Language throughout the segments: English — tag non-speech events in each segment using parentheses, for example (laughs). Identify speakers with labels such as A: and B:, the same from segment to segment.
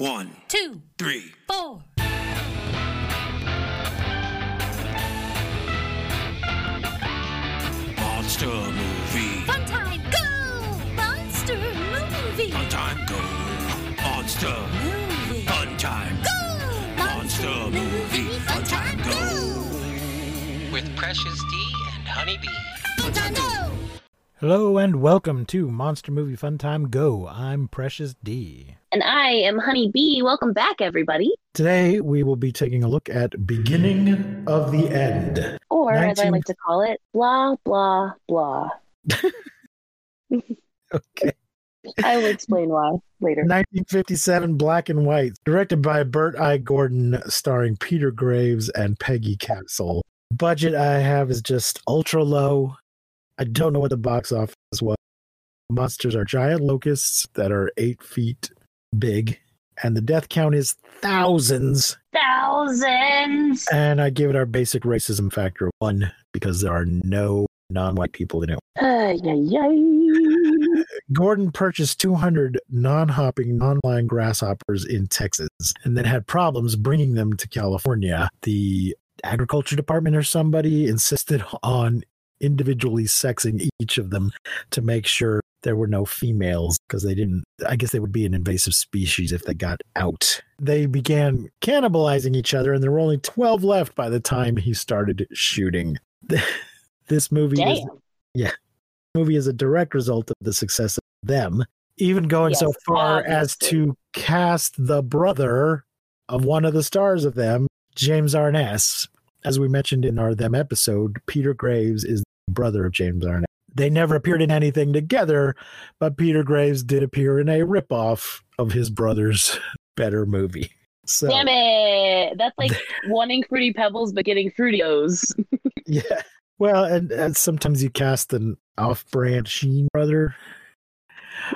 A: One,
B: two,
A: three.
B: four.
A: Monster movie.
B: Fun time, go! Monster movie.
A: Fun time go. Monster.
B: Movie.
A: Fun time.
B: Go!
A: Monster movie. Fun time go.
C: with Precious D and Honeybee.
B: Fun time, go!
D: Hello and welcome to Monster Movie Fun Time Go. I'm Precious D.
E: And I am Honey Bee. Welcome back, everybody.
D: Today we will be taking a look at Beginning of the End.
E: Or, as I like to call it, blah, blah, blah. (laughs)
D: Okay.
E: I will explain why later.
D: 1957 Black and White, directed by Bert I. Gordon, starring Peter Graves and Peggie Castle. Budget I have is just ultra low. I don't know what the box office was. Monsters are giant locusts that are eight feet big, and the death count is thousands.
E: Thousands!
D: And I give it our basic racism factor of one because there are no non white people in it.
E: Ay, ay, ay.
D: Gordon purchased 200 non hopping, non flying grasshoppers in Texas and then had problems bringing them to California. The agriculture department or somebody insisted on individually sexing each of them to make sure there were no females because they didn't i guess they would be an invasive species if they got out they began cannibalizing each other and there were only 12 left by the time he started shooting (laughs) this movie is
E: Damn.
D: movie is a direct result of the success of them, even going so
E: Yes,
D: far as to cast the brother of one of the stars of them, James Arness. As we mentioned in our them episode, Peter Graves is the brother of James Arness. They never appeared in anything together, but Peter Graves did appear in a ripoff of his brother's better movie. So
E: Damn it! That's like (laughs) wanting Fruity Pebbles but getting Fruitios. (laughs)
D: yeah. Well, and, and sometimes you cast an off-brand Sheen brother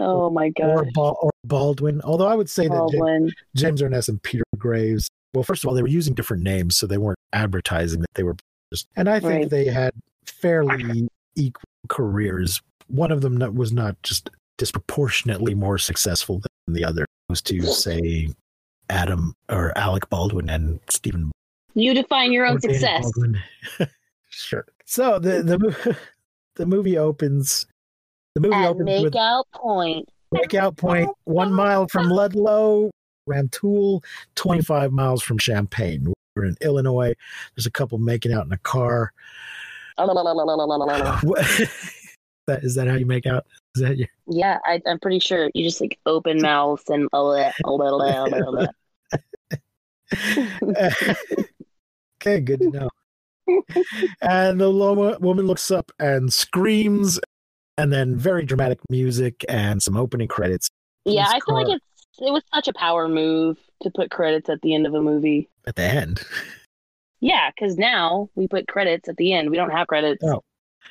E: Oh my
D: or,
E: god.
D: Bal- or Baldwin. Although I would say that James,
E: Baldwin.
D: James Arness and Peter Graves. Well, first of all, they were using different names, so they weren't advertising that they were. Just, and I think
E: Right.
D: they had fairly equal (laughs) careers. One of them was not just disproportionately more successful than the other. Was to say Adam or Alec Baldwin and Stephen
E: You define your own success. (laughs)
D: Sure. So the the (laughs) the movie opens. The movie
E: At
D: opens with
E: Makeout Point.
D: Breakout Point, one mile from Ludlow, Rantoul, 25 miles from Champaign. We're in Illinois. There's a couple making out in a car. What- that is that how you make out? Is that your
E: Yeah, I, I'm pretty sure you just like open (laughs) mouth and a little, a little, a (laughs)
D: okay? Good to know. and the lo- woman looks up and screams, and then very dramatic music and some opening credits
E: Yeah,
D: Police
E: I feel like it's it was such a power move to put credits at the end of a movie.
D: at the end.
E: Yeah, because now we put credits at the end. We don't have credits
D: Oh.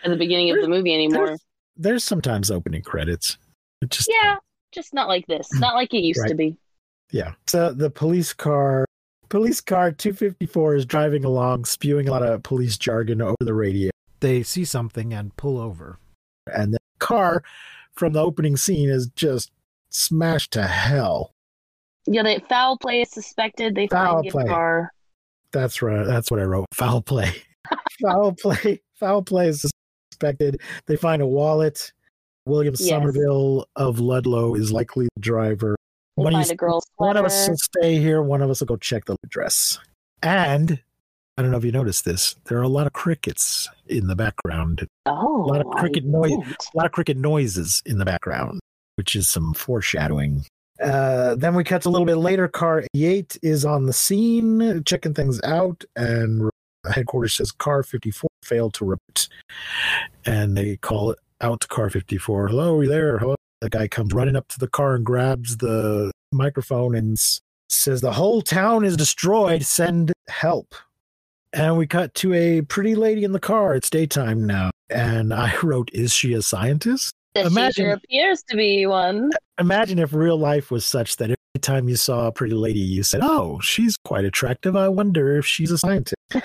E: at the beginning of the movie anymore.
D: There's, there's sometimes opening credits. It just
E: Yeah, just not like this. (clears throat) Not like it used to be.
D: Yeah. So the police car, police car 254 is driving along, spewing a lot of police jargon over the radio. They see something and pull over. And the car from the opening scene is just smashed to hell.
E: Yeah, they foul play is suspected. They
D: Foul
E: find the
D: play.
E: car.
D: That's right. That's what I wrote. Foul play. (laughs) foul play. Foul play is suspected. They find a wallet. William
E: Yes.
D: Somerville of Ludlow is likely the driver.
E: They
D: One you- One of us will stay here. One of us will go check the address. And I don't know if you noticed this. There are a lot of crickets in the background.
E: Oh,
D: a lot of cricket noise. A lot of cricket noises in the background, which is some foreshadowing. Uh, then we cut a little bit later. Car 88 is on the scene, checking things out, and headquarters says Car 54 failed to report. And they call out to Car 54. Hello, are you there? Hello. The guy comes running up to the car and grabs the microphone and says, The whole town is destroyed. Send help. And we cut to a pretty lady in the car. It's daytime now. And I (laughs) wrote, Is she a scientist?
E: That she
D: Imagine-
E: sure appears to be one.
D: Imagine if real life was such that every time you saw a pretty lady, you said, Oh, she's quite attractive. I wonder if she's a scientist. but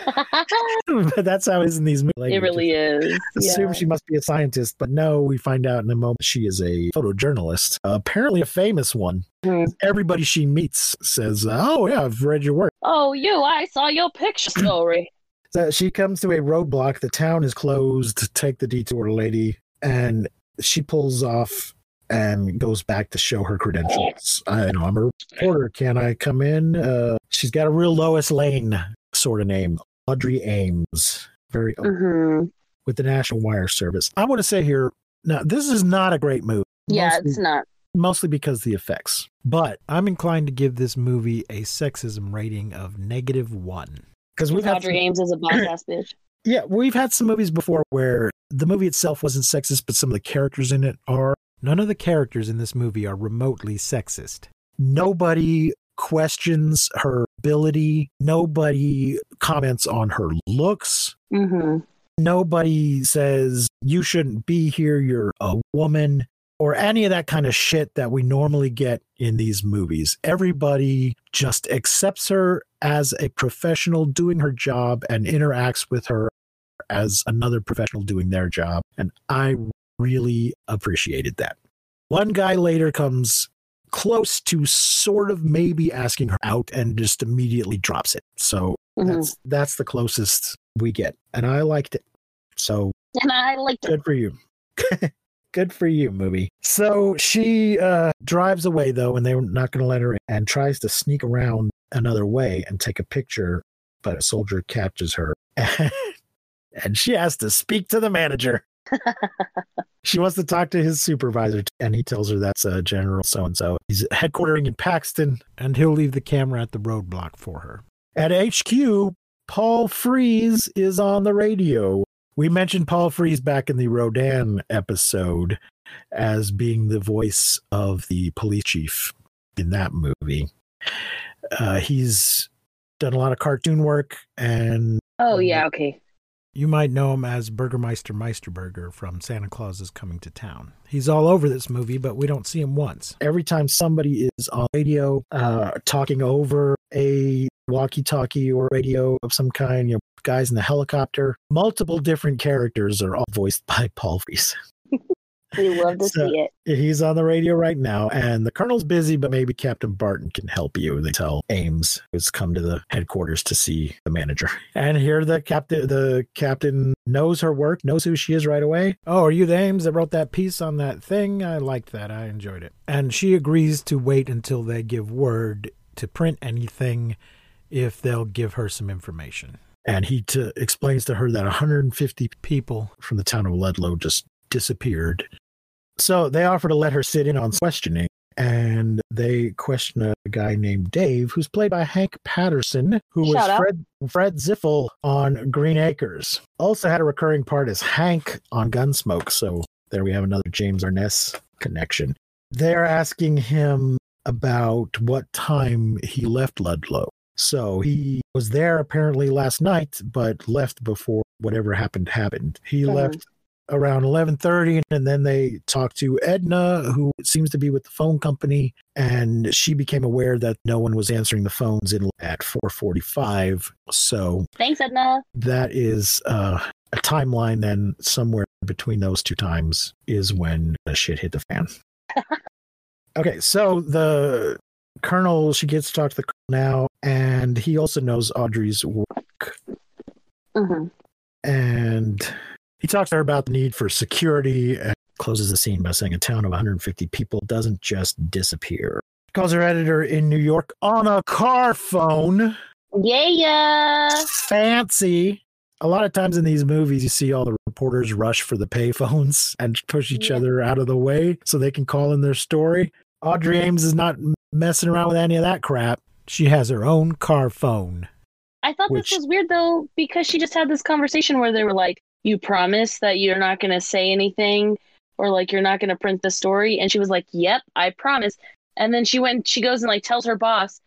D: (laughs) (laughs) that's how it is in these movies. Like,
E: it really is.
D: Assume
E: Yeah.
D: she must be a scientist, but no, we find out in a moment she is a photojournalist, uh, apparently a famous one.
E: Hmm.
D: Everybody she meets says, "Oh yeah, I've read your work."
E: Oh, you! I saw your picture (clears throat) story.
D: So she comes to a roadblock. The town is closed. Take the detour, lady, and she pulls off and goes back to show her credentials. I know I'm a reporter. Can I come in? Uh, she's got a real Lois Lane sort of name, Audrey Ames, very
E: hmm
D: with the National Wire Service. I want to say here, now this is not a great movie.
E: Yeah,
D: mostly,
E: it's not.
D: mostly because of the effects, but
F: I'm inclined to give this movie a sexism rating of negative one.
D: because
E: Audrey
D: some-
E: Ames is a boss ass bitch.
D: Yeah, we've had some movies before where the movie itself wasn't sexist, but some of the characters in it are.
F: None of the characters in this movie are remotely sexist.
D: Nobody questions her ability. Nobody comments on her looks.
E: hmm
D: Nobody says you shouldn't be here. You're a woman. Or any of that kind of shit that we normally get in these movies. Everybody just accepts her as a professional doing her job and interacts with her as another professional doing their job. And I really appreciated that. One guy later comes close to sort of maybe asking her out and just immediately drops it. So
E: hmm
D: that's that's the closest we get. And I liked it. So
E: And I liked it.
D: good for you. (laughs) good for you, movie. So she uh drives away though, and they're not gonna let her in and tries to sneak around another way and take a picture, but a soldier catches her. (laughs) and she has to speak to the manager. (laughs) she wants to talk to his supervisor, and he tells her that's uh, General so and so. He's headquartering in Paxton.
F: And he'll leave the camera at the roadblock for her.
D: At HQ, Paul Frees is on the radio. We mentioned Paul Frees back in the Rodan episode as being the voice of the police chief in that movie. Uh, he's done a lot of cartoon work and
E: Oh yeah, okay.
F: You might know him as Burgermeister Meisterburger from Santa Claus is Coming to Town. He's all over this movie, but we don't see him once.
D: every time somebody is on radio uh, talking over a walkie-talkie or radio of some kind, you know, guys in the helicopter, multiple different characters are all voiced by Paul Frees.
E: We love to
D: So-
E: see it.
D: He's on the radio right now, and the colonel's busy, but maybe Captain Barton can help you. They tell Ames who's come to the headquarters to see the manager. (laughs) And here the captain the captain knows her work, knows who she is right away.
F: Oh, are you the Ames that wrote that piece on that thing? I liked that. I enjoyed it. And she agrees to wait until they give word to print anything if they'll give her some information.
D: And he t- explains to her that 150
F: People,
D: from the town of Ludlow just disappeared. So they offer to let her sit in on questioning, and they question a guy named Dave, who's played by Hank Patterson, who was
E: out.
D: Fred Fred Ziffel on Green Acres. Also had a recurring part as Hank on Gunsmoke. So there we have another James Arness connection. They're asking him about what time he left Ludlow. So he was there apparently last night, but left before whatever happened happened. He
E: Mhm.
D: left around 11:30 and then they talked to Edna who seems to be with the phone company and she became aware that no one was answering the phones in at 4:45 so
E: Thanks, Edna.
D: that is uh, a timeline then somewhere between those two times is when the shit hit the fan. (laughs) Okay so the colonel she gets to talk to the colonel now and he also knows audrey's work.
E: Hmm
D: and he talks to her about the need for security and closes the scene by saying a town of 150 people doesn't just disappear calls her editor in new york on a car phone
E: Yeah, yeah.
D: fancy. A lot of times in these movies, you see all the reporters rush for the payphones (laughs) and push each
E: Yeah.
D: other out of the way so they can call in their story. Audrey Ames is not messing around with any of that crap.
F: she has her own car phone.
E: I thought
D: Which-
E: this was weird though because she just had this conversation where they were like, "You promise that you're not going to say anything, or like you're not going to print the story," and she was like, "Yep, I promise." And then she went, she goes and like tells her boss,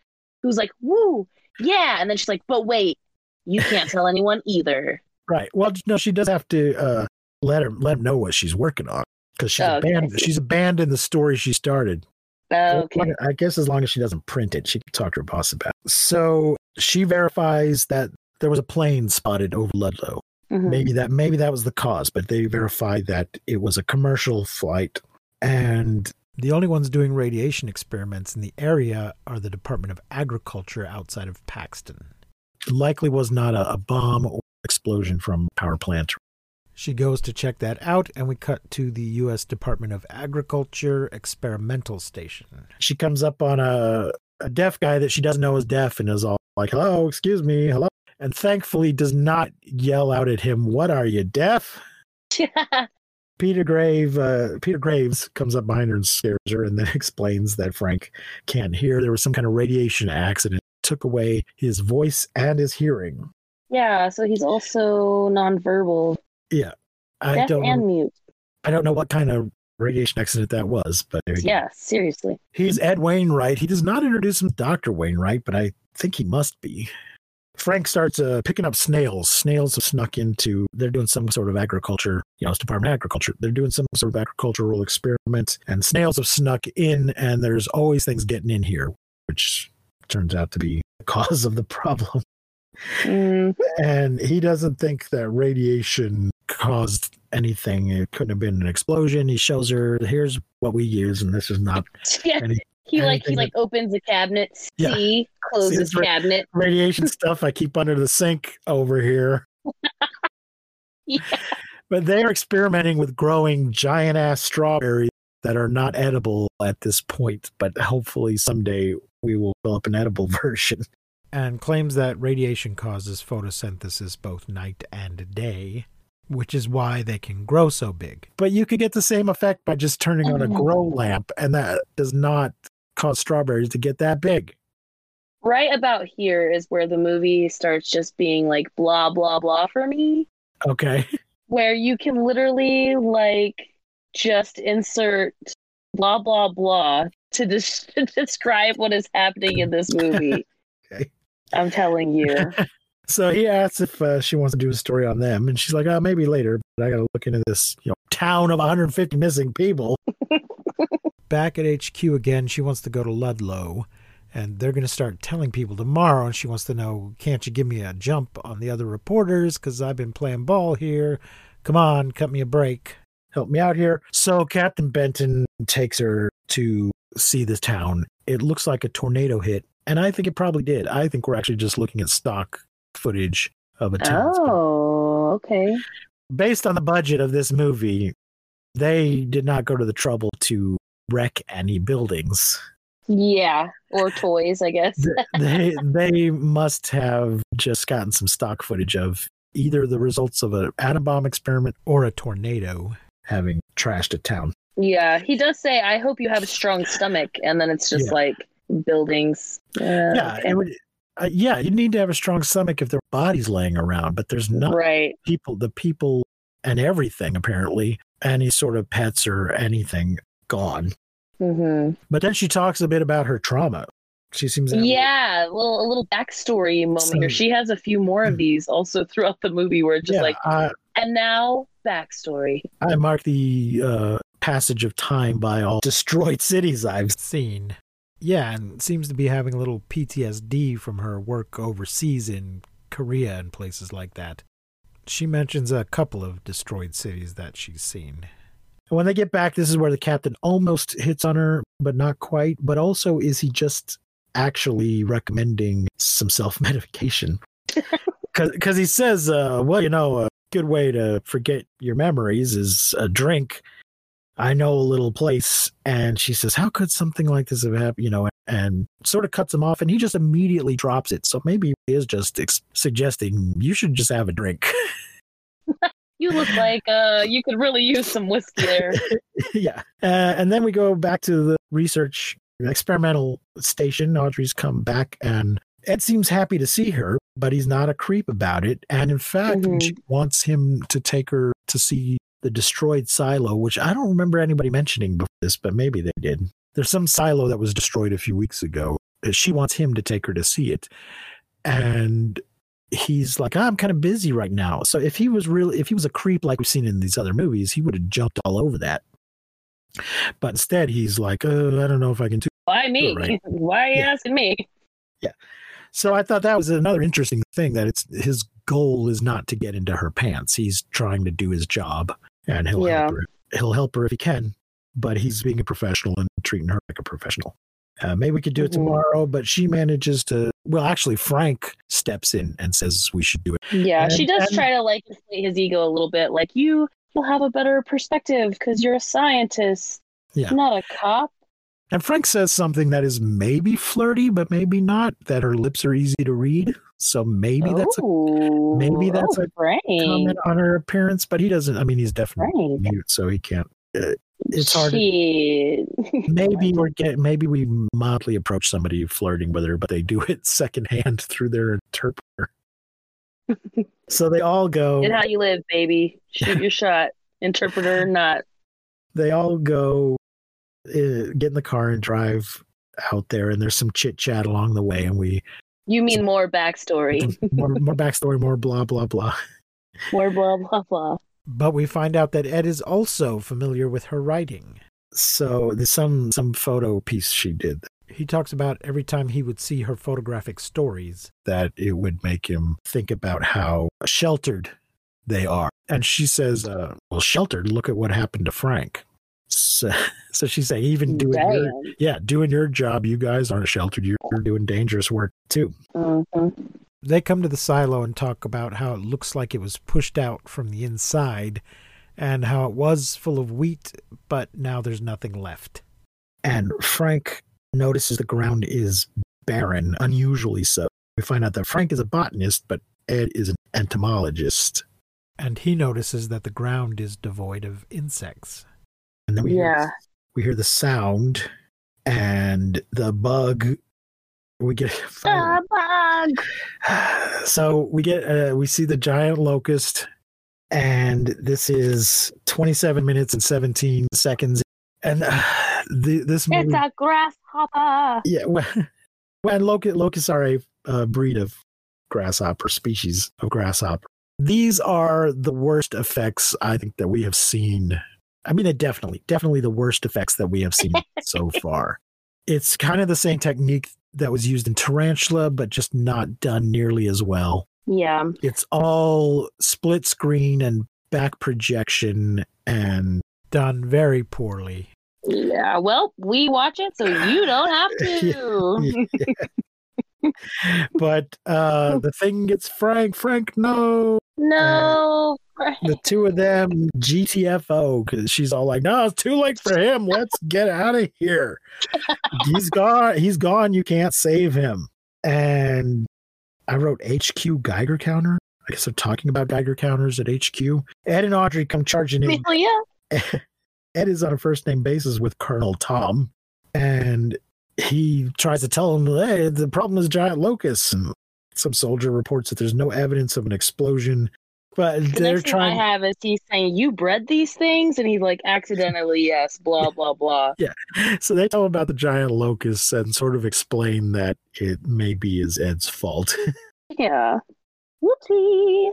E: who's like, "Woo, yeah," and then she's like, "But wait, you can't tell anyone either."
D: Right. Well, no, she does have to uh, let her let him know what she's working on because she's
E: Oh, okay,
D: abandoned.
E: see.
D: She's abandoned the story she started.
E: Okay.
D: I guess as long as she doesn't print it, she can talk to her boss about. It. So she verifies that there was a plane spotted over Ludlow.
E: Mhm.
D: Maybe that maybe that was the cause, but they verified that it was a commercial flight. And
F: The only ones doing radiation experiments in the area are the Department of Agriculture outside of Paxton.
D: It likely was not a, a bomb or explosion from a power plant.
F: She goes to check that out, and we cut to the U.S. Department of Agriculture experimental station.
D: She comes up on a, a deaf guy that she doesn't know is deaf and is all like, "Hello, excuse me, hello," and thankfully does not yell out at him, "What are you deaf?" (laughs) Peter Grave, uh, Peter Graves comes up behind her and scares her, and then (laughs) explains that Frank can't hear. There was some kind of radiation accident, took away his voice and his hearing.
E: yeah, so he's also nonverbal,
D: Yeah, I
E: deaf
D: don't,
E: and mute.
D: I don't know what kind of radiation accident that was, but you go.
E: Yeah, seriously.
D: he's Ed Wainwright. He does not introduce him Doctor Wainwright, but I think he must be. Frank starts uh, picking up snails. Snails have snuck into. They're doing some sort of agriculture. You know, it's Department of Agriculture. They're doing some sort of agricultural experiment, and snails have snuck in. And there's always things getting in here, which turns out to be the (laughs) cause of the problem.
E: Mm,
D: And he doesn't think that radiation caused anything. It couldn't have been an explosion. He shows her, here's what we use, and this is not (laughs)
E: yeah,
D: Any-
E: he like he like opens a cabinet,
D: Yeah.
E: see, closes
D: right-
E: cabinet.
D: radiation stuff I keep under the sink over here. (laughs)
E: Yeah.
D: But they're experimenting with growing giant ass strawberries that are not edible at this point, but hopefully someday we will develop an edible (laughs) version.
F: and claims that radiation causes photosynthesis both night and day, which is why they can grow so big.
D: But you could get the same effect by just turning on a
E: Oh.
D: grow lamp, and that does not cause strawberries to get that big.
E: Right about here is where the movie starts just being like blah blah blah for me,
D: Okay. (laughs)
E: where you can literally like just insert blah blah blah to, des- (laughs) to describe what is happening in this movie. (laughs)
D: Okay.
E: I'm telling you.
D: So he asks if uh, she wants to do a story on them, and she's like, "Oh, maybe later." But I got to look into this, you know, town of 150 missing people.
F: Back at HQ again, she wants to go to Ludlow, and they're going to start telling people tomorrow. And she wants to know, can't you give me a jump on the other reporters? Because I've been playing ball here. Come on, cut me a break.
D: help me out here. So Captain Benton takes her to see this town. It looks like a tornado hit, and I think it probably did. I think we're actually just looking at stock footage of a town.
E: Oh, okay.
D: Based on the budget of this movie, they did not go to the trouble to wreck any buildings.
E: Yeah, or toys, I guess.
D: They they must have just gotten some stock footage of either the results of an atom bomb experiment
F: Or a tornado.
D: having trashed a town.
E: Yeah, he does say, "I hope you have a strong stomach," and then it's just
D: Yeah.
E: like buildings. Uh,
D: yeah,
E: okay.
D: would. Uh, yeah, you need to have a strong stomach if there are bodies laying around, but there's not
E: right.
D: people, the people and everything apparently, any sort of pets or anything gone.
E: Hmm
D: But then she talks a bit about her trauma. She seems
E: Yeah, a little a little backstory moment
D: Some-
E: here. She has a few more of these also throughout the movie, where it's just
D: yeah,
E: like,
D: I,
E: and now backstory.
D: I mark the uh, passage of time by all (laughs) destroyed cities I've
F: seen. Yeah, and seems to be having a little PTSD from her work overseas in Korea and places like that. She mentions a couple of destroyed cities that she's seen.
D: When they get back, this is where the captain almost hits on her, but not quite. But also, is he just actually recommending some self medication? Because (laughs) he says, uh, well, you know, a good way to forget your memories is a drink. I know a little place. And she says, how could something like this have happened? You know, and sort of cuts him off, and he just immediately drops it. So maybe he is just ex- suggesting you should just have a drink. (laughs)
E: You look like uh, you could really use some whiskey there. (laughs)
D: yeah. Uh, and then we go back to the research experimental station. Audrey's come back, and Ed seems happy to see her, but he's not a creep about it. And in fact,
E: Mhm.
D: she wants him to take her to see the destroyed silo, which I don't remember anybody mentioning before this, but maybe they did. There's some silo that was destroyed a few weeks ago. She wants him to take her to see it. And he's like, I'm kind of busy right now. So if he was really, if he was a creep like we've seen in these other movies, he would have jumped all over that. But instead, he's like, uh, I don't know if I can do.
E: Why me?
D: Right. (laughs)
E: Why are you
D: Yeah.
E: asking me? Yeah.
D: So I thought that was another interesting thing that it's his goal is not to get into her pants. He's trying to do his job, and he'll
E: Yeah.
D: help her. He'll help her if he can, but he's being a professional and treating her like a professional. Uh, maybe we could do it
E: Mhm.
D: tomorrow, but she manages to. Well, actually, Frank steps in and says we should do it.
E: Yeah, she does
D: and-
E: try to like inflate his ego a little bit. Like you, you'll have a better perspective because you're a scientist,
D: Yeah.
E: not a cop.
D: And Frank says something that is maybe flirty, but maybe not. That her lips are easy to read, so maybe that's a maybe that's
E: oh,
D: a
E: Frank.
D: comment on her appearance. But he doesn't. I mean, he's definitely
E: Frank.
D: mute, so he can't. Uh, it's hard to- (laughs) maybe we're get maybe we mildly approach somebody flirting with her, but they do it (laughs) secondhand through their interpreter. (laughs) so they all go.
E: And how you live, baby. Shoot your shot. Interpreter, not.
D: They all go. Uh, get in the car and drive out there, and there's some chit chat along the way, and we
E: You mean more backstory.
D: more, more backstory, more blah blah blah.
E: More blah blah blah.
F: But we find out that Ed is also familiar with her writing.
D: So there's some some photo piece she did
F: He talks about every time he would see her photographic stories.
D: that it would make him think about how sheltered they are. And she says, uh, "Well, sheltered. Look at what happened to Frank." So, (laughs) so she's saying, even doing your, yeah, doing your job, you guys aren't sheltered. You're, you're doing dangerous work too.
E: Mhm.
F: They come to the silo and talk about how it looks like it was pushed out from the inside and how it was full of wheat, but now there's nothing left.
D: And Frank notices the ground is barren, unusually so. We find out that Frank is a botanist, but Ed is an entomologist.
F: And he notices that the ground is devoid of insects.
D: And then we
E: Yeah.
D: hear, we hear the sound and the bug. We get (laughs)
E: Ah, (sighs)
D: so we get uh, we see the giant locust, and this is 27 minutes and 17 seconds, and uh, the, this movie.
E: It's a grasshopper.
D: Yeah, when, (laughs) when locust, locusts are a uh, breed of grasshopper species of grasshopper. These are the worst effects I think that we have seen. I mean, definitely, definitely the worst effects that we have seen (laughs) so far. It's kind of the same technique that was used in Tarantula, but just not done nearly as well.
E: Yeah.
D: It's all split screen and back projection and
F: Done very poorly.
E: Yeah. Well, we watch it, so you (laughs) don't have to. (laughs)
D: but uh the thing gets Frank. Frank, no.
E: No.
D: The two of them GTFO because she's all like, "No, it's too late for him. Let's get out of here. (laughs) He's gone. He's gone. You can't save him." And I wrote HQ Geiger counter. I guess they're talking about Geiger counters at HQ. Ed and Audrey come charging in.
E: Well, yeah. (laughs)
D: Ed is on a first name basis with Colonel Tom, and he tries to tell him, "Hey, the problem is giant locusts." And some soldier reports that there's no evidence of an explosion, but
E: The
D: they're
E: next thing
D: trying.
E: I have is he's saying, "You bred these things," and he's like, "Accidentally, yes." Blah blah blah. (laughs) Yeah.
D: So they tell him about the giant locusts and sort of explain that it maybe is Ed's fault. (laughs)
E: Yeah. Whoopsie.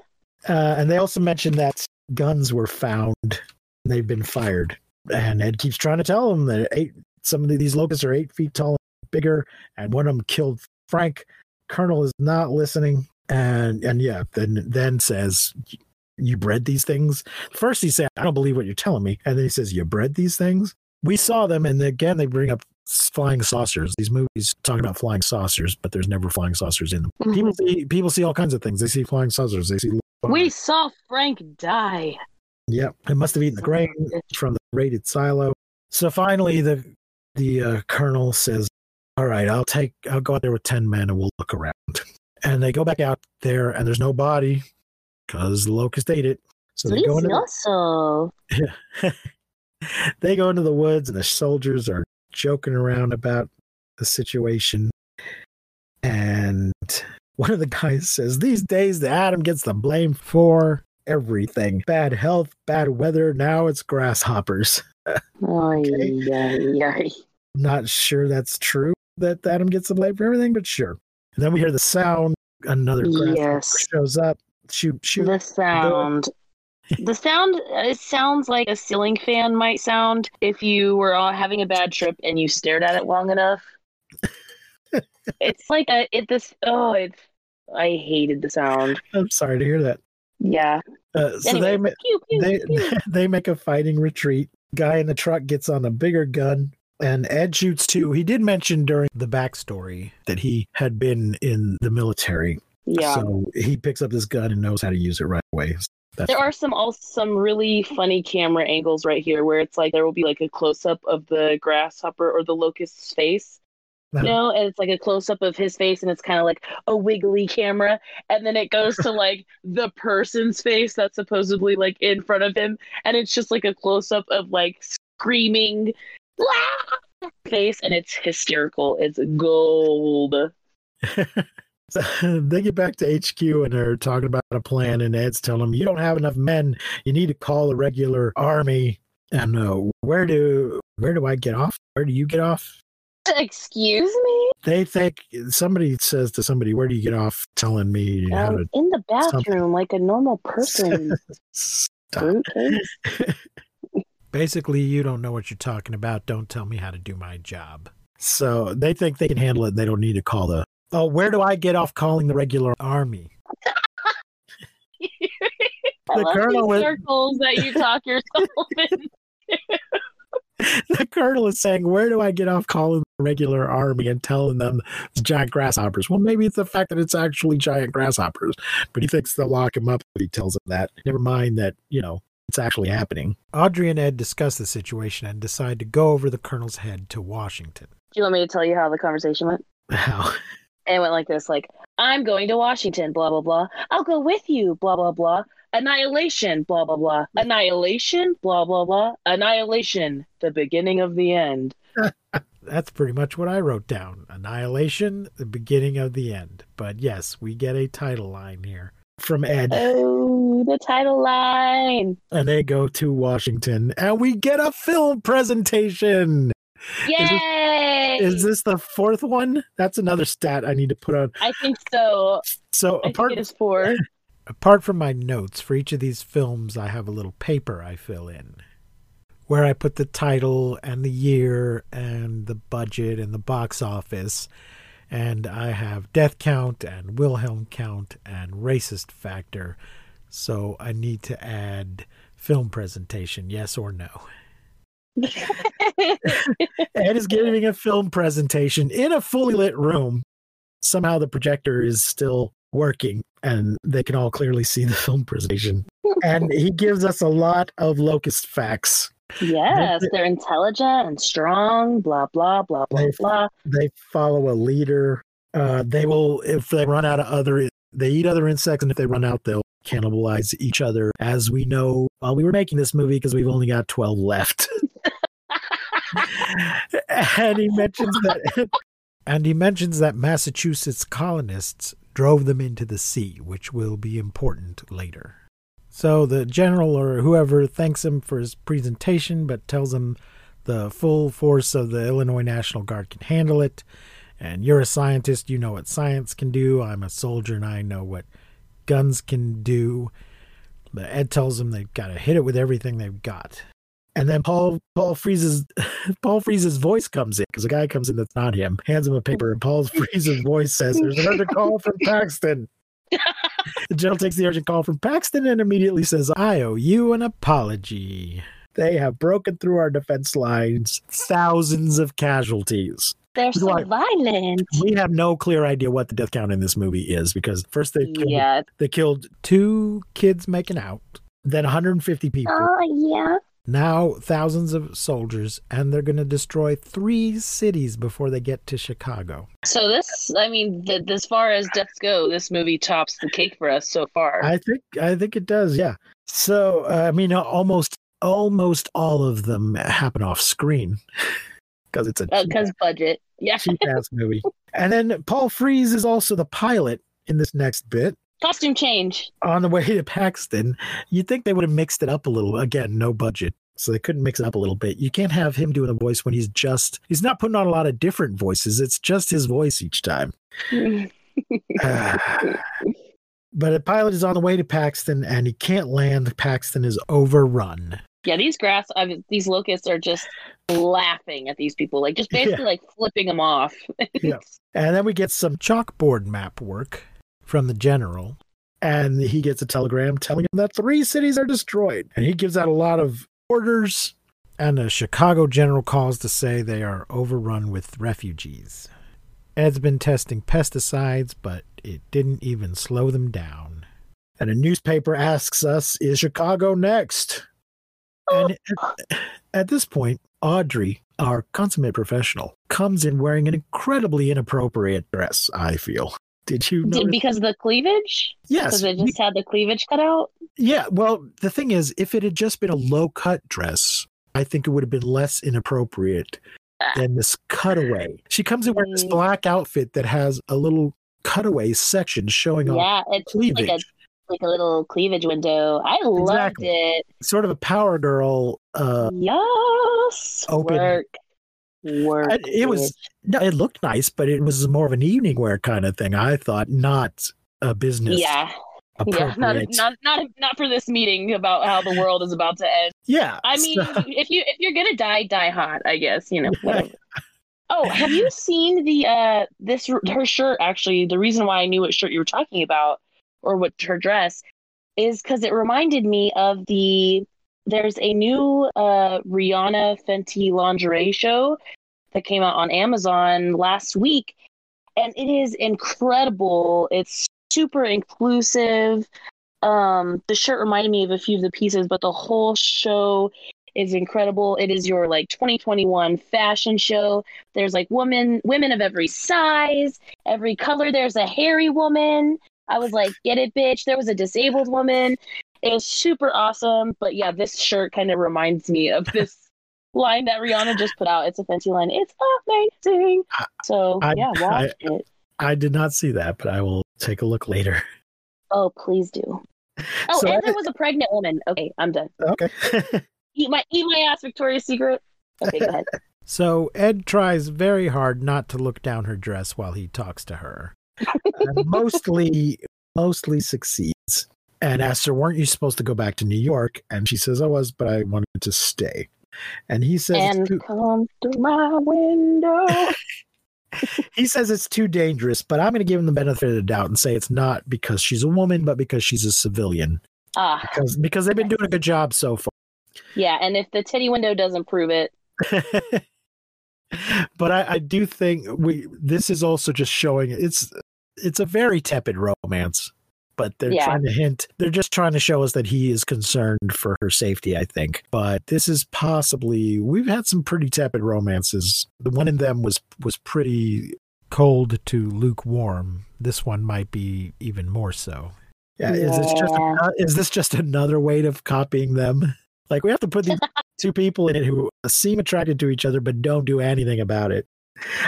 D: Uh, and they also mention that guns were found and they've been fired. And Ed keeps trying to tell him that eight, some of these locusts are eight feet tall, and bigger, and one of them killed Frank. Colonel is not listening, and and yeah, then then says, "You bred these things." First he said, "I don't believe what you're telling me," and then he says, "You bred these things." We saw them, and again they bring up flying saucers. These movies talk about flying saucers, but there's never flying saucers in them. People see people see all kinds of things. They see flying saucers. They see
E: We saw Frank die.
D: Yep, it must have eaten the grain from the raided silo. So finally, the the uh, colonel says, "All right, I'll take. I'll go out there with ten men, and we'll look around." (laughs) And they go back out there, and there's no body because the locust ate it. So they go into the, (laughs) they go into the woods, and the soldiers are joking around about the situation. And one of the guys says, "These days, the atom gets the blame for everything: bad health, bad weather. Now it's grasshoppers."
E: Ay, (laughs)
D: Okay.
E: ay, ay.
D: Not sure that's true that atom gets the blame for everything, but sure. And then we hear the sound. Another
E: Yes.
D: shows up. Shoot, shoot.
E: The sound. The sound, it sounds like a ceiling fan might sound if you were uh, having a bad trip and you stared at it long enough. (laughs) It's like a it this oh it's I hated the sound.
D: I'm sorry to hear that.
E: Yeah.
D: Uh, so
E: Anyway,
D: they
E: pew, pew,
D: they
E: pew. (laughs)
D: they make a fighting retreat. Guy in the truck gets on a bigger gun, and Ed shoots too. He did mention during the backstory that he had been in the military,
E: yeah.
D: so he picks up this gun and knows how to use it right away. That's
E: There are some also some really funny camera angles right here where it's like there will be like a close up of the grasshopper or the locust's face. You uh-huh. know, and it's like a close up of his face and it's kind of like a wiggly camera and then it goes to like (laughs) the person's face that's supposedly like in front of him and it's just like a close up of like screaming! Face and it's hysterical. It's gold. (laughs)
D: So (laughs) they get back to HQ and they're talking about a plan, and Ed's telling them, "You don't have enough men. You need to call a regular army." And uh, where do where do I get off? Where do you get off?
E: Excuse me?
D: They think somebody says to somebody, "Where do you get off?" Telling me how
E: Um,
D: to
E: in the
D: something.
E: bathroom like a normal person. (laughs)
F: Basically, you don't know what you're talking about. Don't tell me how to do my job.
D: So they think they can handle it. and They don't need to call the. Oh, where do I get off calling the regular army? (laughs) The colonel
E: these circles that you talk yourself (laughs) in.
D: the colonel is saying, Where do I get off calling the regular army and telling them it's giant grasshoppers? Well, maybe it's the fact that it's actually giant grasshoppers, but he thinks they'll lock him up if he tells them that. Never mind that, you know, it's actually happening.
F: Audrey and Ed discuss the situation and decide to go over the colonel's head to Washington.
E: Do you want me to tell you how the conversation went?
D: How?
E: It went like this like, I'm going to Washington, blah, blah, blah. I'll go with you, blah, blah, blah. Annihilation, blah, blah, blah. Annihilation, blah, blah, blah. Annihilation, the beginning of the end. (laughs)
F: That's pretty much what I wrote down. Annihilation, the beginning of the end. But yes, we get a title line here.
D: From Ed.
E: Oh, the title line.
D: And they go to Washington and we get a film presentation.
E: Yay!
D: Is this the fourth one? That's another stat I need to put on.
E: I think so.
D: So
E: I
D: apart
E: think is four. (laughs)
F: Apart from my notes, for each of these films, I have a little paper I fill in where I put the title and the year and the budget and the box office. And I have death count and Wilhelm count and racist factor. So I need to add film presentation, yes or no. (laughs)
D: Ed is giving a film presentation in a fully lit room. Somehow the projector is still working and they can all clearly see the film presentation. And (laughs) he gives us a lot of locust facts.
E: yes, they're intelligent and strong, blah, blah, blah, blah,
D: They-
E: blah.
D: They follow a leader. Uh, they will, if they run out of other, they eat other insects, and if they run out, they'll cannibalize each other. As we know, while we were making this movie, because we've only got 12 left. (laughs) and he mentions that
F: And he mentions that Massachusetts colonists drove them into the sea, which will be important later. So the general or whoever thanks him for his presentation, but tells him the full force of the Illinois National Guard can handle it. And you're a scientist, you know what science can do. I'm a soldier and I know what guns can do. But Ed tells them they've got to hit it with everything they've got.
D: And then Paul Paul Frees's (laughs) Paul Frees's voice comes in because a guy comes in that's not him, hands him a paper, and Paul (laughs) Frees's voice says, "There's an urgent call from Paxton." (laughs) the general takes the urgent call from Paxton and immediately says,
F: I owe you an apology.
D: "They have broken through our defense lines, thousands of casualties."
E: They're so
D: Right.
E: violent.
D: We have no clear idea what the death count in this movie is because first they killed,
E: Yeah.
D: they killed
F: Two kids making out.
D: then 150 people.
E: Oh, yeah.
F: now thousands of soldiers and they're going to destroy three cities before they get to chicago
E: So this, I mean, th- as far as deaths go, this movie tops the cake for us so far.
D: I think I think it does. Yeah. So uh, I mean, almost almost all of them happen off screen (laughs) because it's a uh,
E: Because budget. Yeah.
D: cheap (laughs) ass movie. And then Paul Frees is also the pilot in this next bit.
E: Costume change.
D: On the way to Paxton, you'd think they would have mixed it up a little. Again, no budget. So they couldn't mix it up a little bit. You can't have him doing a voice when he's just, he's not putting on a lot of different voices. It's just his voice each time. (laughs) (sighs) but the pilot is on the way to Paxton and he can't land. Paxton is
F: overrun
E: Yeah, these grass, I mean, these locusts are just laughing at these people, like just basically like flipping them off. (laughs)
D: Yeah. And then we get some
F: Chalkboard map work from the general.
D: and he gets a telegram telling him that three cities are destroyed. And he gives out a lot of orders.
F: And a Chicago general calls to say they are overrun with refugees. Ed's been testing pesticides, but it didn't even slow them down.
D: And a newspaper asks us, Is Chicago next? And at, at this point, Audrey, our consummate professional, comes in wearing an incredibly inappropriate dress, I feel. Did you know?
E: Did, because of the cleavage?
D: Yes.
E: Because it just had the cleavage cut out?
D: Yeah, well, the thing is, if it had just been a low cut dress, I think it would have been less inappropriate than this cutaway. She comes in wearing this
E: Mm.
D: black outfit that has a little cutaway section showing off
E: Yeah, it's like
D: cleavage.
E: a like a little cleavage window. I loved it.
D: Sort of a power girl. Uh,
E: yes.
D: open-
E: Work. Work.
D: I- it was no, it looked nice, but it was more of an evening wear kind of thing. I thought, not a business.
E: Yeah. Yeah. Not, not not not for this meeting about how the world is about to end.
D: yeah.
E: I mean,
D: so-
E: if you if you're gonna die, die hot. I guess you know. (laughs) Whatever. Oh, have you seen the uh this her shirt? Actually, the reason why I knew what shirt you were talking about or what her dress is because it reminded me of the. There's a new uh Rihanna Fenty lingerie show that came out on Amazon last week, and it is incredible. It's super inclusive. Um, the shirt reminded me of a few of the pieces, but the whole show is incredible. It is your like 2021 fashion show. There's like women women of every size, every color. There's a hairy woman. I was like, get it, bitch. There was a disabled woman. It was super awesome. But yeah, this shirt kind of reminds me of (laughs) this line that Rihanna just put out. It's a fancy line. It's amazing. So
D: I-
E: yeah, watch it.
D: I did not see that, but I will take a look later.
E: Oh, please do. (laughs) Oh,
D: So
E: and
D: I-
E: there was a pregnant woman. Okay, I'm done.
D: Okay. (laughs)
E: Eat my eat my ass, Victoria's Secret. Okay, go ahead.
F: So Ed tries very hard not to look down her dress while he talks to her.
D: Mostly mostly succeeds. And asks her weren't you supposed to go back to new york? And she says i was but i wanted to stay. And he says
E: and
D: too,
E: come through my window. (laughs)
D: he says it's too dangerous but i'm going to give him the benefit of the doubt and say it's not because she's a woman but because she's a civilian.
E: Ah,
D: because because they've been doing a good job so far.
E: Yeah. And if the titty window doesn't prove it, (laughs)
D: but I, I do think we this is also just showing it's it's a very tepid romance but they're
E: Yeah.
D: trying to hint they're just trying to show us that he is concerned for her safety i think but this is possibly we've had some pretty tepid romances the one in them was was pretty
F: Cold to lukewarm. This one might be even more so.
D: yeah, is this just is this just another way of copying them like we have to put these (laughs) two people in it who seem attracted to each other but don't do anything about it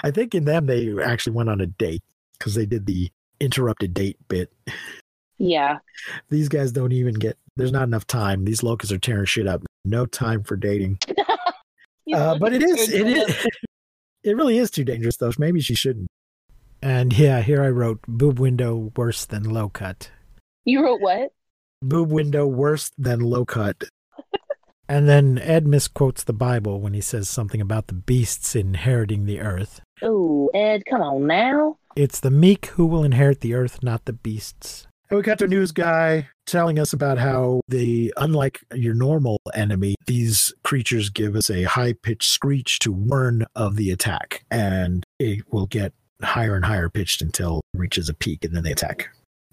D: i think in them they actually went on a date because they did the interrupted date bit
E: yeah.
D: these guys don't even get there's not enough time these locusts are tearing shit up no time for dating (laughs) uh, but it is it is (laughs) (laughs) it really is too dangerous though maybe she shouldn't
F: And yeah, here I wrote boob window worse than low cut.
E: You wrote what?
D: boob window worse than low cut
F: And then Ed misquotes the Bible when he says something about the beasts inheriting the earth.
E: Oh, Ed, come on now.
F: It's the meek who will inherit the earth, not the beasts.
D: and we got a news guy telling us about how the unlike your normal enemy these creatures give us a high pitched screech to warn of the attack and it will get higher and higher pitched until it reaches a peak and then they attack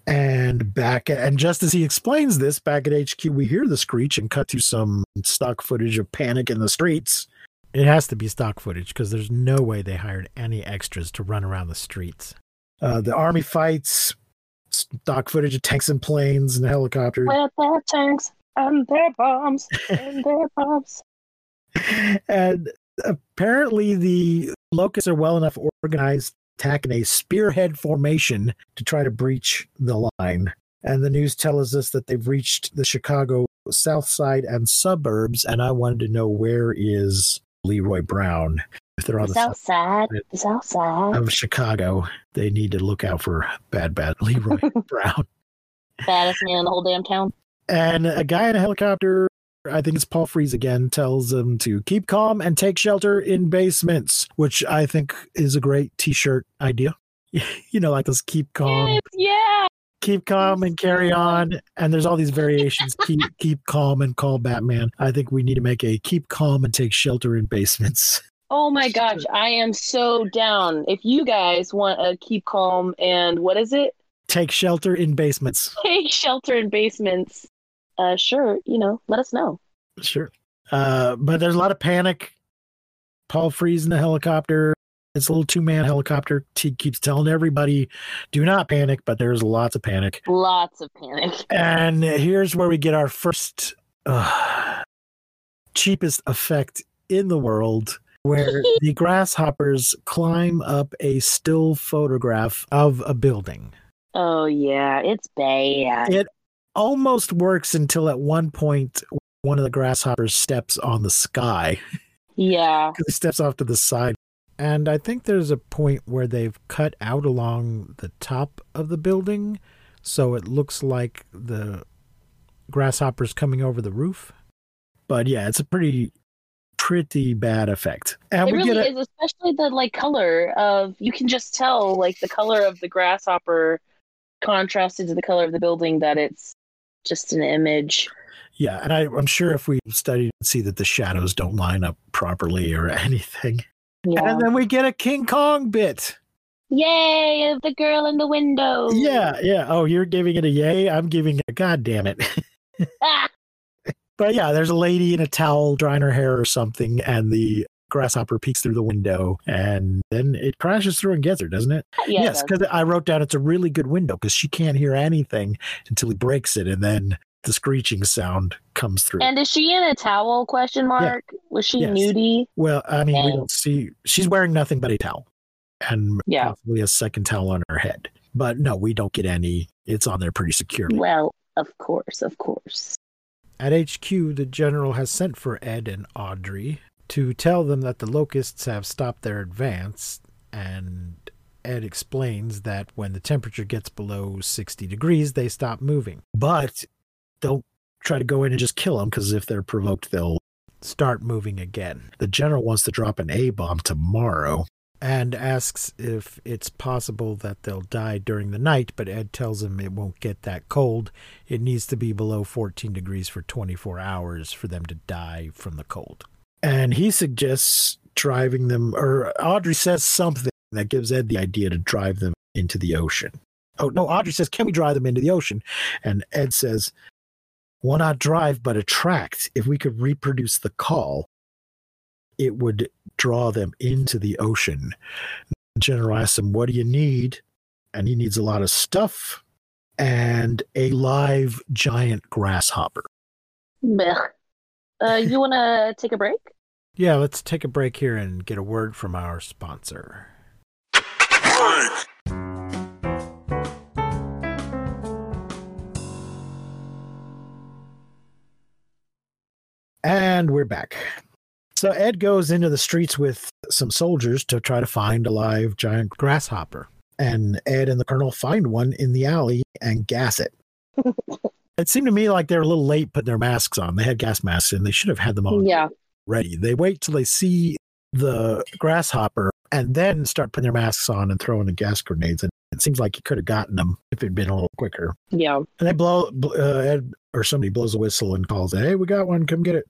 D: And back, and just as he explains this, back at HQ, we hear the screech and cut to some stock footage of panic in the streets.
F: It has to be stock footage because there's no way they hired any extras to run around the streets.
D: Uh, the army fights, stock footage of tanks and planes and helicopters.
E: With their tanks and their bombs and (laughs) their bombs.
D: and apparently, the locusts are well enough organized, to attack in a spearhead formation to try to breach the line. And the news tells us that they've reached the Chicago south side and suburbs. And I wanted to know where is Leroy Brown? If they're on
E: The
D: the
E: south side. south side.
D: of Chicago, they need to look out for bad, bad (laughs) Leroy (laughs) Brown.
E: Baddest man in the whole damn town.
D: And a guy in a helicopter I think it's Paul Frees again, tells them to keep calm and take shelter in basements, which I think is a great t shirt idea. (laughs) you know, like this keep calm,
E: Yes, yeah.
D: Keep calm and carry on. And there's all these variations. (laughs) keep keep calm and call Batman. I think we need to make a keep calm and take shelter in basements.
E: Oh my gosh, I am so down. If you guys want a keep calm and what is it?
D: Take shelter in basements. (laughs)
E: Take shelter in basements. Uh, sure, you know, let us know.
D: Sure. Uh, but there's a lot of panic. Paul Frees in the helicopter. It's a little two man helicopter. He keeps telling everybody, do not panic, but there's lots of panic.
E: Lots of panic.
D: And here's where we get our first uh, cheapest effect in the world, where (laughs) the grasshoppers climb up a still photograph.
F: Of a building.
E: Oh yeah, it's bad.
D: It almost works until at one point, one of the grasshoppers steps on the sky
E: Yeah. (laughs)
D: he steps off to the side.
F: And I think there's a point where they've cut out along the top of the building. So it looks like the grasshoppers coming over the roof.
D: But yeah, it's a pretty, pretty bad effect. And
E: it
D: we
E: really
D: get a,
E: is, especially the like color of you can just tell like the color of the grasshopper contrasted to the color of the building that it's just an image.
D: yeah, and I, I'm sure if we studied, see that the shadows don't line up properly or (laughs) anything.
E: Yeah.
D: And then we get a King Kong bit.
E: Yay, the girl in the window.
D: Yeah, yeah. Oh, you're giving it a yay. I'm giving it a god damn it. (laughs)
E: Ah,
D: but yeah, there's a lady in a towel drying her hair or something, and the grasshopper peeks through the window, and then it crashes through and gets her, doesn't it?
E: yeah,
D: yes, because I wrote down it's a really good window because she can't hear anything until he breaks it, and then the screeching sound comes through.
E: And is she in a towel? Question mark. Was she
D: Yes.
E: nudie?
D: well, I mean, we don't see. She's wearing nothing but a towel, and
E: Yeah.
D: possibly a second towel on her head. But no, we don't get any. It's on there pretty securely.
E: Well, of course, of course.
F: At HQ, the general has sent for Ed and Audrey to tell them that the locusts have stopped their advance, and Ed explains that when the temperature gets below 60 degrees, they stop moving.
D: But don't try to go in and just kill them because if they're provoked, they'll.
F: Start moving again.
D: The general wants to drop an A bomb tomorrow.
F: and asks if it's possible that they'll die during the night, but Ed tells him it won't get that cold. It needs to be below 14 degrees for 24 hours for them to die from the cold.
D: And he suggests driving them, or Audrey says something that gives Ed the idea to drive them into the ocean. Oh, no, Audrey says, Can we drive them into the ocean? And Ed says, Why not drive but attract? If we could reproduce the call, it would draw them into the ocean. The general asks him, What do you need? And he needs a lot of stuff and a live giant grasshopper.
E: Blech. Uh, you (laughs) want to take a break?
F: Yeah, let's take a break here and get a word from our sponsor.
D: And we're back. So Ed goes into the streets with some soldiers to try to find a live giant
F: Grasshopper.
D: and Ed and the colonel find one in the alley and gas it. (laughs) it seemed to me like they were a little late putting their masks on. They had gas masks and they should have had them on
E: Yeah.
D: ready. They wait till they see the grasshopper and then start putting their masks on and throwing the gas grenades. And it seems like he could have gotten them if it'd been a little quicker.
E: Yeah.
D: And they blow, uh, Ed or somebody blows a whistle and calls, Hey, we got one, come get it.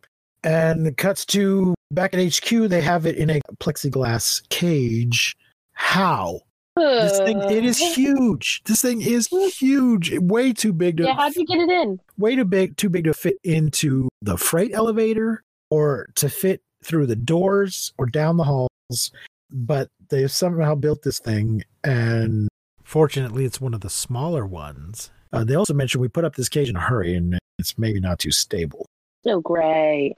D: And cuts to back at HQ. They have it in a plexiglass cage. How? This thing, it is huge. This thing is huge. Way too big to,
E: Yeah, how'd you get it in?
D: way too big, too big to fit into the freight elevator or to fit through the doors or down the halls. But they've somehow built this thing and
F: Fortunately, it's one of the smaller ones.
D: Uh, they also mentioned we put up this cage in a hurry and it's maybe not too stable.
E: So great.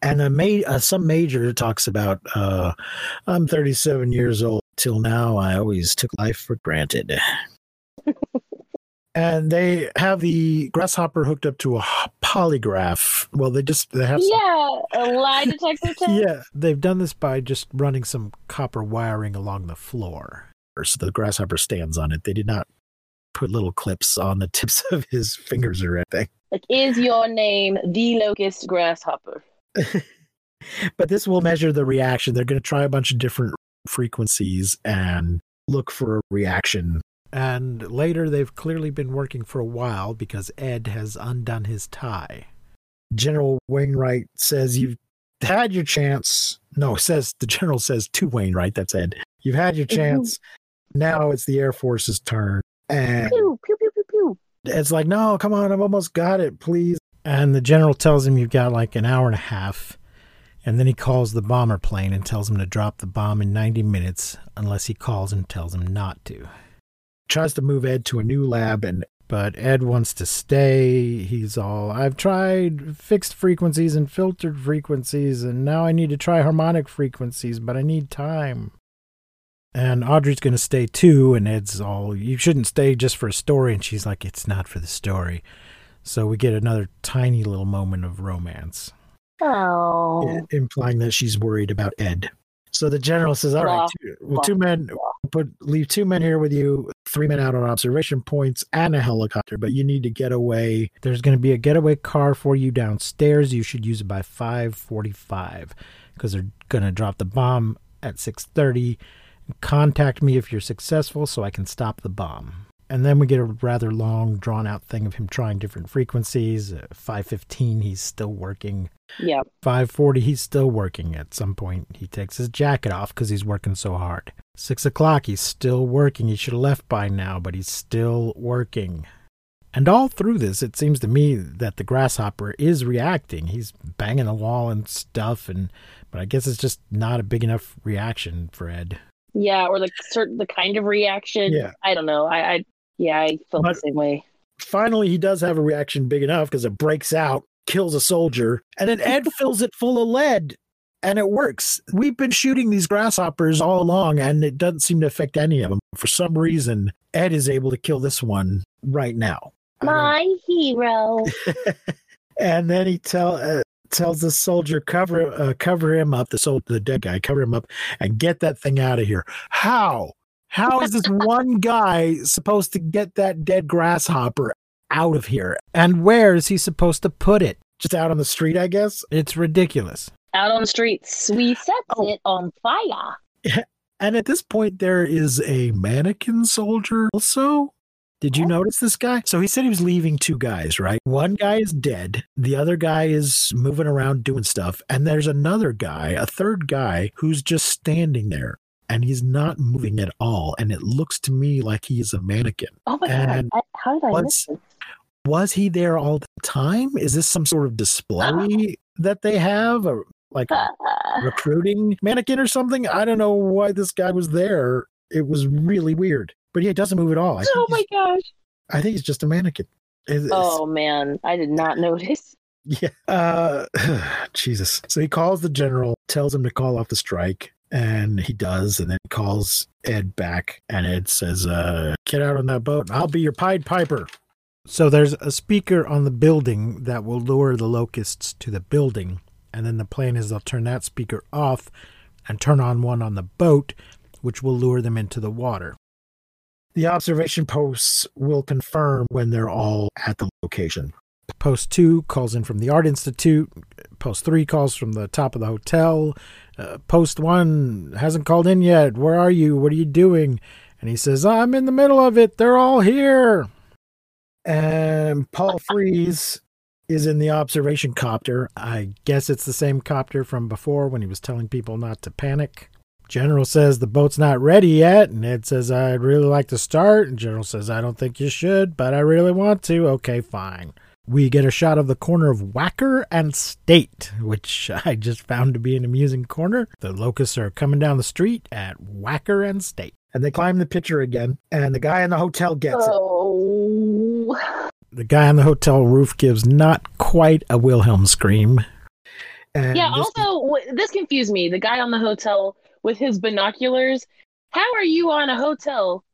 D: And a ma- uh, some major talks about, uh, I'm 37 years old. Till now, I always took life for granted. (laughs) and they have the grasshopper hooked up to a polygraph. Well, they just they have some-
E: Yeah, a lie detector (laughs) test.
D: yeah.
F: They've done this by just running some copper wiring along the floor.
D: So the grasshopper stands on it. They did not put little clips on the tips (laughs) of his fingers or anything.
E: Like, is your name the locust grasshopper? (laughs)
D: but this will measure the reaction. They're going to try a bunch of different frequencies and look for a reaction.
F: And later, they've clearly been working for a while because Ed has undone his tie.
D: General Wainwright says you've had your chance. No, says the general says to Wainwright, that's Ed. You've had your mm-hmm. chance. Now it's the Air Force's turn. And
E: Pew, pew, pew, pew, pew.
D: it's like, no, come on, I've almost got it, please.
F: And the general tells him you've got like an hour and a half. And then he calls the bomber plane and tells him to drop the bomb in 90 minutes unless he calls and tells him not to.
D: Tries to move Ed to a new lab, and
F: But Ed wants to stay. He's all, I've tried fixed frequencies and filtered frequencies, and now I need to try harmonic frequencies, but I need time. And Audrey's going to stay too, and Ed's all, you shouldn't stay just for a story. And she's like, it's not for the story. So we get another tiny little moment of romance.
E: Oh.
D: implying that she's worried about Ed. So the general says, "All right, two, well, two men put leave two men here with you, three men out on observation points, and a helicopter. But you need to get away.
F: There's going to be a getaway car for you downstairs. You should use it by 5:45 because they're going to drop the bomb at 6:30. Contact me if you're successful so I can stop the bomb. And then we get a rather long drawn out thing of him trying different frequencies. Uh, 515 he's still working.
E: Yeah.
F: 540 he's still working. At some point he takes his jacket off because he's working so hard. 6 o'clock he's still working. He should have left by now, but he's still working. And all through this, it seems to me that the grasshopper is reacting. He's banging the wall and stuff, and but I guess it's just not a big enough reaction for Ed.
E: Yeah, or the certain the kind of reaction.
D: Yeah.
E: I don't know. I, I yeah, I felt
D: But-
E: the same way.
D: Finally, he does have a reaction big enough because it breaks out, kills a soldier, and then Ed (laughs) fills it full of lead." And it works. We've been shooting these grasshoppers all along, and it doesn't seem to affect any of them. For some reason, Ed is able to kill this one right now.
E: My hero. (laughs)
D: and then he tell uh, tells the soldier cover uh, cover him up the sol- the dead guy cover him up and get that thing out of here how how is this (laughs) one guy supposed to get that dead grasshopper out of here
F: And where is he supposed to put it?
D: just out on the street i guess
F: It's ridiculous.
E: Out on the streets, we set
D: Oh.
E: it on fire. (laughs)
D: and at this point there is a mannequin soldier also did you
E: oh.
D: notice this guy? So he said he was leaving two guys, right? One guy is dead. The other guy is moving around doing stuff. And there's another guy, a third guy, who's just standing there and he's not moving at all. And it looks to me like he is a mannequin.
E: Oh my
D: And
E: god! I, how did I
D: what's-
E: miss this?
D: Was he there all the time? Is this some sort of display (gasps) that they have? Or like a (laughs) recruiting mannequin or something? I don't know why this guy was there. It was really weird. But yeah, it doesn't move at all. I think
E: oh my gosh!
D: I think he's just a mannequin. It's-
E: Oh man, I did not notice. (laughs)
D: yeah. Uh, (sighs) Jesus. So he calls the general, tells him to call off the strike, and he does, and then calls Ed back, and Ed says, uh, "Get out on that boat. and I'll be your Pied Piper."
F: So there's a speaker on the building that will lure the locusts to the building, and then the plan is they'll turn that speaker off and turn on one on the boat, which will lure them into the water.
D: The observation posts will confirm when they're all at the location.
F: Post two calls in from the Art Institute. Post three calls from the top of the hotel. Uh, post one hasn't called in yet. Where are you? What are you doing? And he says, I'm in the middle of it. They're all here.
D: And Paul Frees is in the observation copter.
F: I guess it's the same copter from before when he was telling people not to panic. General says the boat's not ready yet, and Ed says I'd really like to start. And General says I don't think you should, but I really want to. Okay, fine. We get a shot of the corner of Wacker and State, which (laughs) I just found to be an amusing corner. The locusts are coming down the street at Wacker and State.
D: And they climb the picture again, and the guy in the hotel gets it.
E: Oh,
F: The guy on the hotel roof gives not quite a Wilhelm scream.
D: And
E: yeah.
D: this-
E: Also, this confused me. The guy on the hotel with his binoculars. How are you on a hotel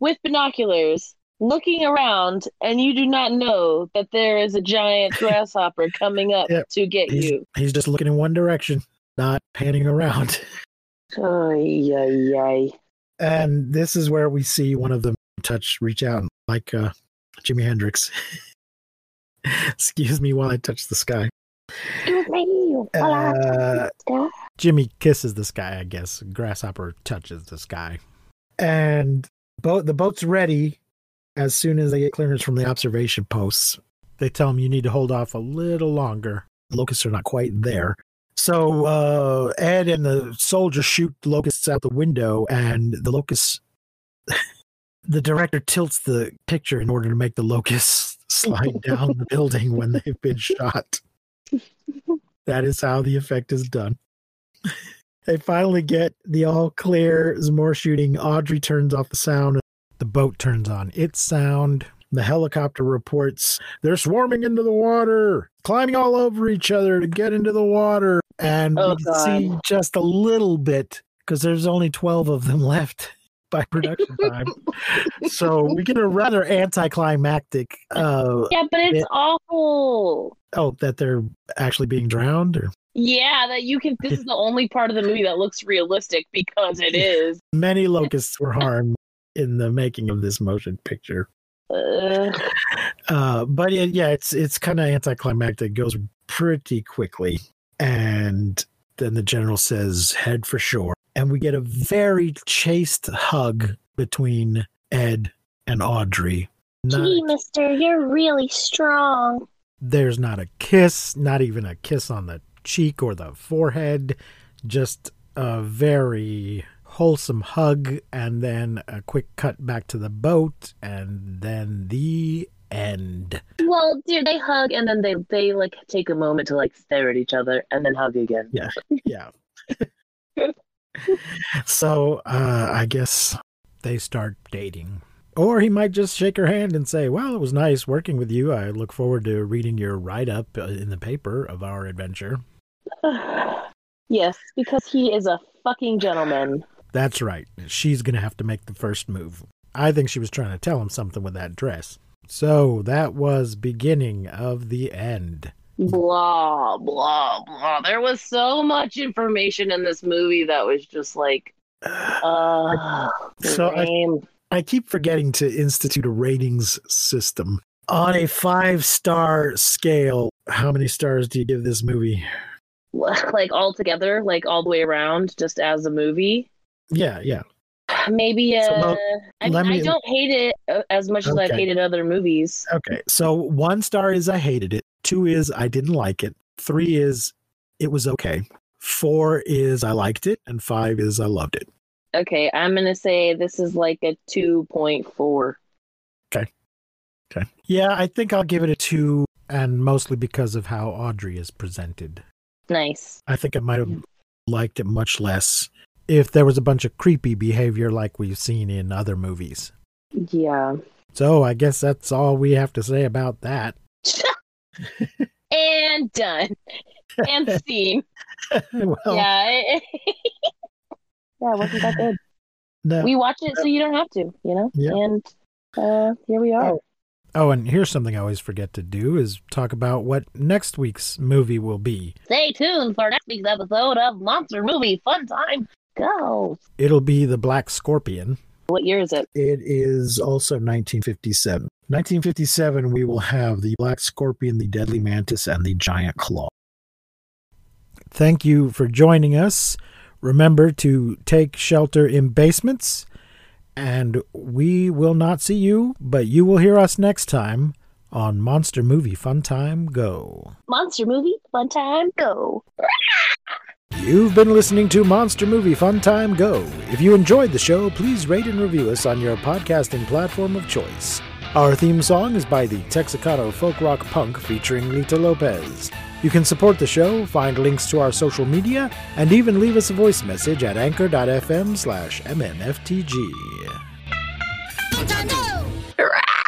E: with binoculars, looking around, and you do not know that there is a giant (laughs) grasshopper coming up
D: Yep.
E: to get
D: he's,
E: you?
D: he's just looking in one direction, not panning around.
E: Ay, ay, ay.
D: And this is where we see one of them touch, reach out like uh, Jimi Hendrix. (laughs) Excuse me while I touch the sky.
B: Excuse me. while I
D: Uh,
F: Jimi kisses the sky, I guess. Grasshopper touches the sky.
D: and boat the boat's ready as soon as they get clearance from the observation posts.
F: They tell him you need to hold off a little longer.
D: Locusts are not quite there. So uh, Ed and the soldier shoot locusts out the window, and the locusts. (laughs) the director tilts the picture in order to make the locusts (laughs) slide down the building when they've been shot. (laughs) That is how the effect is done. (laughs) They finally get the all clear. There's more shooting. Audrey turns off the sound.
F: The boat turns on its sound.
D: The helicopter reports they're swarming into the water, climbing all over each other to get into the water. And
E: Oh,
D: we
E: God.
D: see just a little bit because there's only 12 of them (laughs) left by production time. so we get a rather anticlimactic, uh,
E: Yeah, but it's
D: Yeah.
E: awful.
D: oh, that they're actually being drowned. Or
E: Yeah, that you can. This is the only part of the movie that looks realistic because it is. (laughs)
D: many locusts were harmed in the making of this motion picture.
E: Ugh.
D: Uh, but it, yeah, it's it's kind of anticlimactic. It goes pretty quickly, and then the general says, "Head for shore," and we get a very chaste hug between Ed and Audrey. Not,
B: Gee, mister, you're really strong.
F: There's not a kiss, not even a kiss on the cheek or the forehead, just a very wholesome hug, and then a quick cut back to the boat, and then the end.
E: Well, dude, they hug and then they they like take a moment to like stare at each other and then hug again.
D: Yeah. yeah. (laughs) so uh, I guess
F: They start dating. Or he might just shake her hand and say, Well, it was nice working with you. I look forward to reading your write up in the paper of our adventure. (sighs)
E: yes, because he is a fucking gentleman.
F: That's right. She's going to have to make the first move. I think she was trying to tell him something with that dress. So that was beginning of the end.
E: Blah blah blah. There was so much information in this movie that was just like, (sighs) uh,
D: So I-. I keep forgetting to institute a ratings system. On a five star scale, how many stars do you give this movie? (laughs)
E: like all together, like all the way around, just as a movie.
D: Yeah, yeah.
E: Maybe uh,
D: So, well,
E: I, mean, I don't hate it uh, as much as I've hated other movies.
D: Okay. So one star is I hated it. Two is I didn't like it. Three is it was okay. Four is I liked it. And five is I loved it.
E: Okay, I'm gonna say this is like a two point four.
D: Okay. Okay. Yeah, I think I'll give it a two.
F: And mostly because of how Audrey is presented.
E: Nice.
D: I think I might have liked it much less.
F: If there was a bunch of creepy behavior like we've seen in other movies.
E: Yeah.
F: So I guess that's all we have to say about that. (laughs)
E: and done. And (laughs) seen.
D: well,
E: yeah. (laughs) yeah, wasn't that good?
D: no.
E: We watch it so you don't have to, you know?
D: Yeah.
E: And uh here we are.
D: Oh.
F: Oh, and here's something I always forget to do is talk about what next week's movie will be.
E: Stay tuned for next week's episode of Monster Movie Fun Time. Go.
F: It'll be The Black Scorpion.
E: What year is it?
D: It is also 1957. 1957, we will have the Black Scorpion, the Deadly Mantis, and the Giant Claw.
F: Thank you for joining us. Remember to take shelter in basements, and we will not see you, but you will hear us next time on Monster Movie Fun Time Go.
B: Monster movie, fun time, go.
F: You've been listening to Monster Movie Fun Time Go. If you enjoyed the show, please rate and review us on your podcasting platform of choice. Our theme song is by the Texacato folk rock punk featuring Lita Lopez. You can support the show, find links to our social media, and even leave us a voice message at anchor.fm slash mmftg.
B: No.